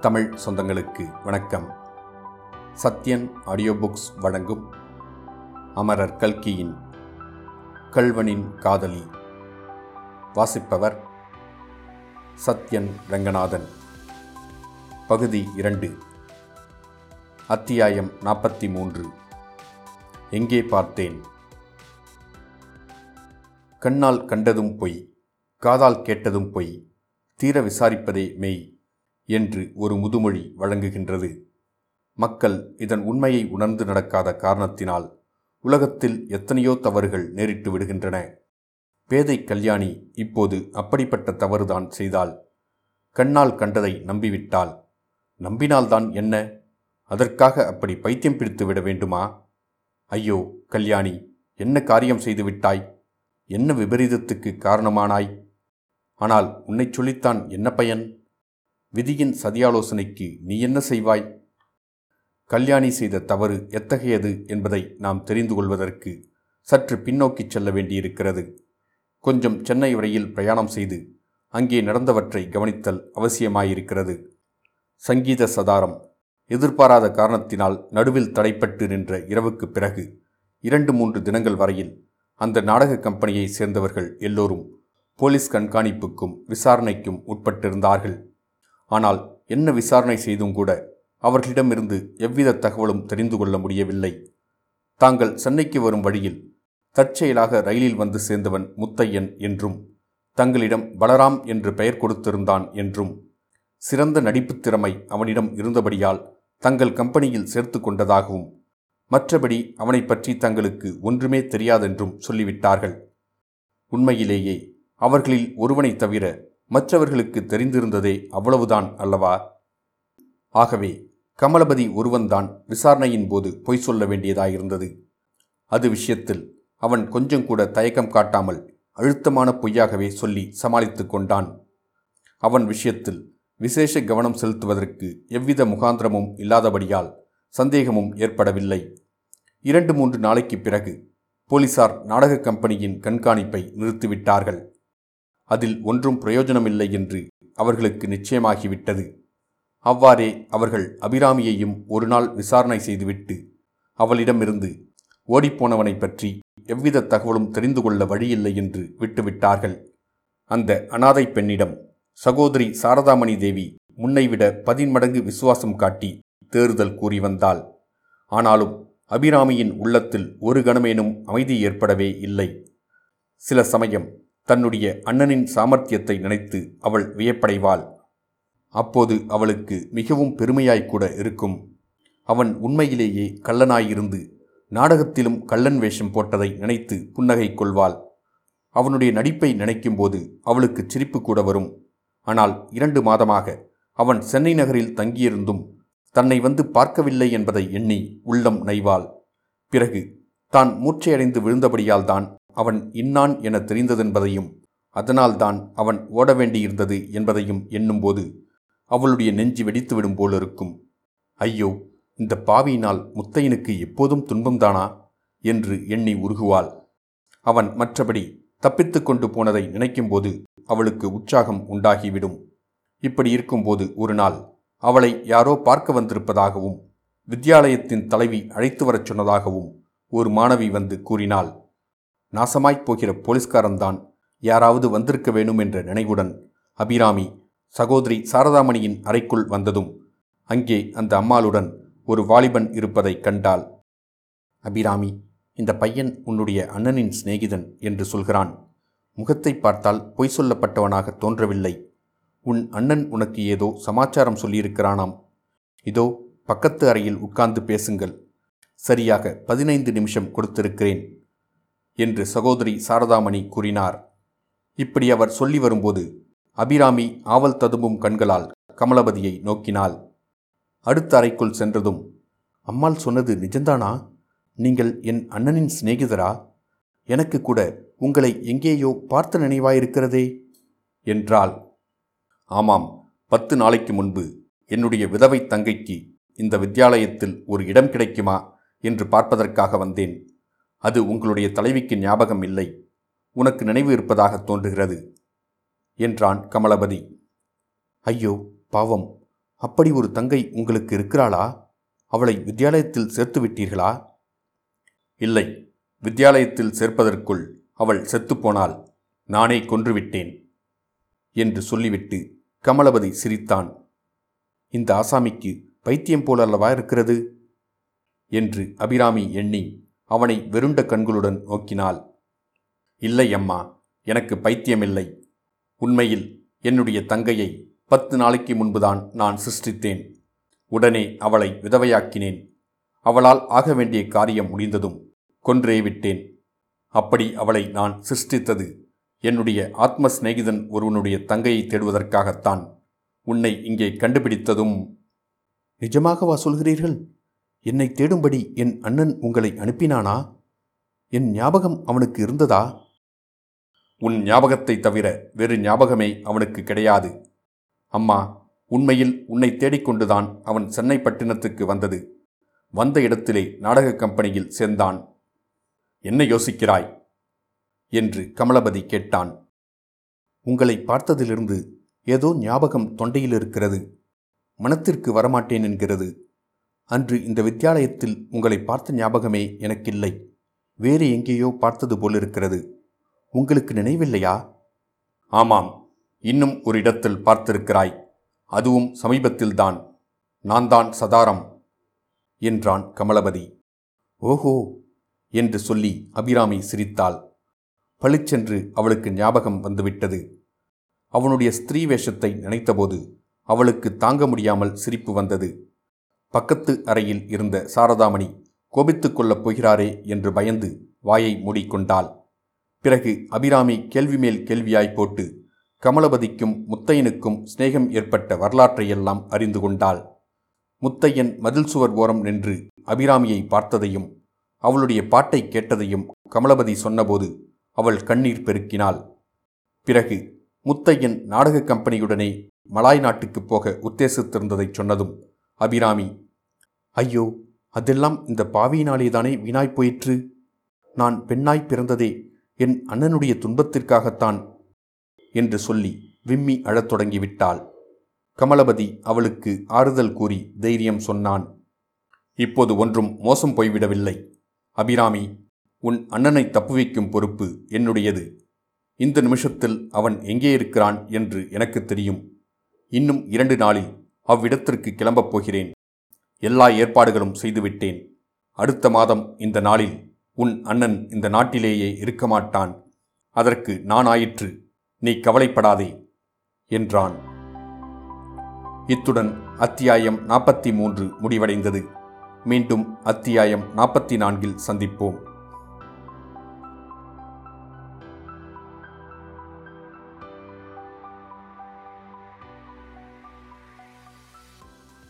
தமிழ் சொந்தங்களுக்கு வணக்கம். Sathyan audio books வழங்கும் அமரர் கல்கியின் கல்வனின் காதலி. வாசிப்பவர் சத்யன் ரங்கநாதன். பகுதி இரண்டு. அத்தியாயம் நாற்பத்தி மூன்று எங்கே பார்த்தேன்? கண்ணால் கண்டதும் பொய் காதால் கேட்டதும் பொய் தீர விசாரிப்பதே மெய். என்று ஒரு முதுமொழி வழங்குகின்றது. மக்கள் இதன் உண்மையை உணர்ந்து நடக்காத காரணத்தினால் உலகத்தில் எத்தனையோ தவறுகள் நேரிட்டு விடுகின்றன. பேதை கல்யாணி இப்போது அப்படிப்பட்ட தவறுதான் செய்தால் கண்ணால் கண்டதை நம்பிவிட்டால் நம்பினால்தான் என்ன? அதற்காக அப்படி பைத்தியம் பிடித்து விட வேண்டுமா? ஐயோ கல்யாணி என்ன காரியம் செய்து விட்டாய்? என்ன விபரீதத்துக்கு காரணமானாய்? ஆனால் உன்னை சொல்லித்தான் என்ன பயன்? விதியின் சதியாலோசனைக்கு நீ என்ன செய்வாய்? கல்யாணி செய்த தவறு எத்தகையது என்பதை நாம் தெரிந்து கொள்வதற்கு சற்று பின்னோக்கிச் செல்ல வேண்டியிருக்கிறது. கொஞ்சம் சென்னை வரையில் பிரயாணம் செய்து அங்கே நடந்தவற்றை கவனித்தல் அவசியமாயிருக்கிறது. சங்கீத சதாரம். எதிர்பாராத காரணத்தினால் நடுவில் தடைப்பட்டு நின்ற இரவுக்குப் பிறகு இரண்டு மூன்று தினங்கள் வரையில் அந்த நாடக கம்பெனியை சேர்ந்தவர்கள் எல்லோரும் போலீஸ் கண்காணிப்புக்கும் விசாரணைக்கும் உட்பட்டிருந்தார்கள். ஆனால் என்ன விசாரணை செய்தும் கூட அவர்களிடமிருந்து எவ்வித தகவலும் தெரிந்து கொள்ள முடியவில்லை. தாங்கள் சென்னைக்கு வரும் வழியில் தற்செயலாக ரயிலில் வந்து சேர்ந்தவன் முத்தையன் என்றும் தங்களிடம் பலராம் என்று பெயர் கொடுத்திருந்தான் என்றும் சிறந்த நடிப்புத் திறமை அவனிடம் இருந்தபடியால் தங்கள் கம்பெனியில் சேர்த்து கொண்டதாகவும் மற்றபடி அவனை பற்றி தங்களுக்கு ஒன்றுமே தெரியாதென்றும் சொல்லிவிட்டார்கள். உண்மையிலேயே அவர்களில் ஒருவனைத் தவிர மற்றவர்களுக்கு தெரிந்திருந்ததே அவ்வளவுதான் அல்லவா? ஆகவே கமலபதி ஒருவன்தான் விசாரணையின் போது பொய் சொல்ல வேண்டியதாயிருந்தது. அது விஷயத்தில் அவன் கொஞ்சம் கூட தயக்கம் காட்டாமல் அழுத்தமான பொய்யாகவே சொல்லி சமாளித்து கொண்டான். அவன் விஷயத்தில் விசேஷ கவனம் செலுத்துவதற்கு எவ்வித முகாந்திரமும் இல்லாதபடியால் சந்தேகமும் ஏற்படவில்லை. இரண்டு மூன்று நாளைக்குப் பிறகு போலீசார் நாடக கம்பெனியின் கண்காணிப்பை நிறுத்திவிட்டார்கள். அதில் ஒன்றும் பிரயோஜனமில்லை என்று அவர்களுக்கு நிச்சயமாகிவிட்டது. அவ்வாறே அவர்கள் அபிராமியையும் ஒரு நாள் விசாரணை செய்துவிட்டு அவளிடமிருந்து ஓடிப்போனவனை பற்றி எவ்வித தகவலும் தெரிந்து கொள்ள வழியில்லை என்று விட்டுவிட்டார்கள். அந்த அனாதை பெண்ணிடம் சகோதரி சாரதாமணி தேவி முன்னைவிட பதின்மடங்கு விசுவாசம் காட்டி தேறுதல் கூறி வந்தாள். ஆனாலும் அபிராமியின் உள்ளத்தில் ஒரு கணமேனும் அமைதி ஏற்படவே இல்லை. சில சமயம் தன்னுடைய அண்ணனின் சாமர்த்தியத்தை நினைத்து அவள் வியப்படைவாள். அப்போது அவளுக்கு மிகவும் பெருமையாய்க்கூட இருக்கும். அவன் உண்மையிலேயே கள்ளனாயிருந்து நாடகத்திலும் கள்ளன் வேஷம் போட்டதை நினைத்து புன்னகை கொள்வாள். அவனுடைய நடிப்பை நினைக்கும்போது அவளுக்கு சிரிப்பு கூட வரும். ஆனால் இரண்டு மாதமாக அவன் சென்னை நகரில் தங்கியிருந்தும் தன்னை வந்து பார்க்கவில்லை என்பதை எண்ணி உள்ளம் நைவாள். பிறகு தான் மூர்ச்சையடைந்து விழுந்தபடியால் தான் அவன் இன்னான் என தெரிந்ததென்பதையும் அதனால்தான் அவன் ஓட வேண்டியிருந்தது என்பதையும் எண்ணும்போது அவளுடைய நெஞ்சு வெடித்துவிடும் போலிருக்கும். ஐயோ இந்த பாவியினால் முத்தையனுக்கு எப்போதும் துன்பம்தானா? என்று எண்ணி உருகுவாள். அவன் மற்றபடி தப்பித்து கொண்டு போனதை நினைக்கும்போது அவளுக்கு உற்சாகம் உண்டாகிவிடும். இப்படி இருக்கும்போது ஒரு நாள் அவளை யாரோ பார்க்க வந்திருப்பதாகவும் வித்யாலயத்தின் தலைவி அழைத்து வரச் சொன்னதாகவும் ஒரு மாணவி வந்து கூறினாள். நாசமாய்ப் போகிற போலீஸ்காரன்தான். யாராவது வந்திருக்க வேணும் என்ற நினைவுடன் அபிராமி சகோதரி சாரதாமணியின் அறைக்குள் வந்ததும் அங்கே அந்த அம்மாளுடன் ஒரு வாலிபன் இருப்பதை கண்டாள். அபிராமி இந்த பையன் உன்னுடைய அண்ணனின் சிநேகிதன் என்று சொல்கிறான். முகத்தை பார்த்தால் பொய் சொல்லப்பட்டவனாக தோன்றவில்லை. உன் அண்ணன் உனக்கு ஏதோ சமாச்சாரம் சொல்லியிருக்கிறானாம். இதோ பக்கத்து அறையில் உட்கார்ந்து பேசுங்கள். சரியாக பதினைந்து நிமிஷம் கொடுத்திருக்கிறேன். என்று சகோதரி சாரதாமணி கூறினார். இப்படி அவர் சொல்லி வரும்போது அபிராமி ஆவல் ததும்பும் கண்களால் கமலபதியை நோக்கினாள். அடுத்த அறைக்குள் சென்றதும் அம்மாள் சொன்னது நிஜந்தானா? நீங்கள் என் அண்ணனின் சிநேகிதரா? எனக்கு கூட உங்களை எங்கேயோ பார்த்த நினைவாயிருக்கிறதே? என்றாள். ஆமாம் பத்து நாளைக்கு முன்பு என்னுடைய விதவை தங்கைக்கு இந்த வித்தியாலயத்தில் ஒரு இடம் கிடைக்குமா? என்று பார்ப்பதற்காக வந்தேன். அது உங்களுடைய தலைவிக்கு ஞாபகம் இல்லை. உனக்கு நினைவு இருப்பதாக தோன்றுகிறது என்றான் கமலபதி. ஐயோ பாவம். அப்படி ஒரு தங்கை உங்களுக்கு இருக்கிறாளா? அவளை வித்தியாலயத்தில் சேர்த்து விட்டீர்களா? இல்லை வித்தியாலயத்தில் சேர்ப்பதற்குள் அவள் செத்துப்போனால் நானே கொன்றுவிட்டேன் என்று சொல்லிவிட்டு கமலபதி சிரித்தான். இந்த ஆசாமிக்கு பைத்தியம் போல அல்லவா இருக்கிறது? என்று அபிராமி எண்ணி அவனை வெருண்ட கண்களுடன் நோக்கினாள். இல்லை அம்மா எனக்கு பைத்தியமில்லை. உண்மையில் என்னுடைய தங்கையை பத்து நாளைக்கு முன்புதான் நான் சிருஷ்டித்தேன். உடனே அவளை விதவையாக்கினேன். அவளால் ஆக வேண்டிய காரியம் முடிந்ததும் கொன்றே விட்டேன். அப்படி அவளை நான் சிருஷ்டித்தது என்னுடைய ஆத்ம சிநேகிதன் ஒருவனுடைய தங்கையை தேடுவதற்காகத்தான். உன்னை இங்கே கண்டுபிடித்ததும் நிஜமாகவா சொல்கிறீர்கள்? என்னை தேடும்படி என் அண்ணன் உங்களை அனுப்பினானா? என் ஞாபகம் அவனுக்கு இருந்ததா? உன் ஞாபகத்தை தவிர வேறு ஞாபகமே அவனுக்கு கிடையாது. அம்மா உண்மையில் உன்னை தேடிக்கொண்டுதான் அவன் சென்னை பட்டினத்துக்கு வந்தது. வந்த இடத்திலே நாடக கம்பெனியில் சேர்ந்தான். என்ன யோசிக்கிறாய்? என்று கமலபதி கேட்டான். உங்களை பார்த்ததிலிருந்து ஏதோ ஞாபகம் தொண்டையில் இருக்கிறது. மனத்திற்கு வரமாட்டேன் என்கிறது. அன்று இந்த வித்தியாலயத்தில் உங்களை பார்த்த ஞாபகமே எனக்கில்லை. வேறு எங்கேயோ பார்த்தது போலிருக்கிறது. உங்களுக்கு நினைவில்லையா? ஆமாம் இன்னும் ஒரு இடத்தில் பார்த்திருக்கிறாய். அதுவும் சமீபத்தில்தான். நான் தான் சதாரம் என்றான் கமலபதி ஓஹோ என்று சொல்லி அபிராமி சிரித்தாள். பளிச்சென்று அவளுக்கு ஞாபகம் வந்துவிட்டது. அவனுடைய ஸ்திரீ வேஷத்தை நினைத்தபோது அவளுக்கு தாங்க முடியாமல் சிரிப்பு வந்தது. பக்கத்து அறையில் இருந்த சாரதாமணி கோபித்து கொள்ளப் போகிறாரே என்று பயந்து வாயை மூடிக்கொண்டாள். பிறகு அபிராமி கேள்வி மேல் கேள்வியாய் போட்டு கமலபதிக்கும் முத்தையனுக்கும் சிநேகம் ஏற்பட்ட வரலாற்றையெல்லாம் அறிந்து கொண்டாள். முத்தையன் மதில் சுவர் ஓரம் நின்று அபிராமியை பார்த்ததையும் அவளுடைய பாட்டை கேட்டதையும் கமலபதி சொன்னபோது அவள் கண்ணீர் பெருக்கினாள். பிறகு முத்தையன் நாடக கம்பெனியுடனே மலாய் நாட்டுக்குப் போக உத்தேசித்திருந்ததைச் சொன்னதும் அபிராமி. ஐயோ அதெல்லாம் இந்த பாவியினாலேதானே வீணாய் போயிற்று? நான் பெண்ணாய் பிறந்ததே என் அண்ணனுடைய துன்பத்திற்காகத்தான் என்று சொல்லி விம்மி அழத் தொடங்கிவிட்டாள். கமலபதி அவளுக்கு ஆறுதல் கூறி தைரியம் சொன்னான். இப்போது ஒன்றும் மோசம் போய்விடவில்லை. அபிராமி உன் அண்ணனை தப்புவிக்கும் பொறுப்பு என்னுடையது. இந்த நிமிஷத்தில் அவன் எங்கே இருக்கிறான் என்று எனக்கு தெரியும். இன்னும் இரண்டு நாளில் அவ்விடத்திற்கு கிளம்பப் போகிறேன். எல்லா ஏற்பாடுகளும் செய்துவிட்டேன். அடுத்த மாதம் இந்த நாளில் உன் அண்ணன் இந்த நாட்டிலேயே இருக்க மாட்டான் அதற்கு நான் ஆயிற்று நீ கவலைப்படாதே என்றான். இத்துடன் அத்தியாயம் நாற்பத்தி மூன்று முடிவடைந்தது. மீண்டும் அத்தியாயம் நாற்பத்தி நான்கில் சந்திப்போம்.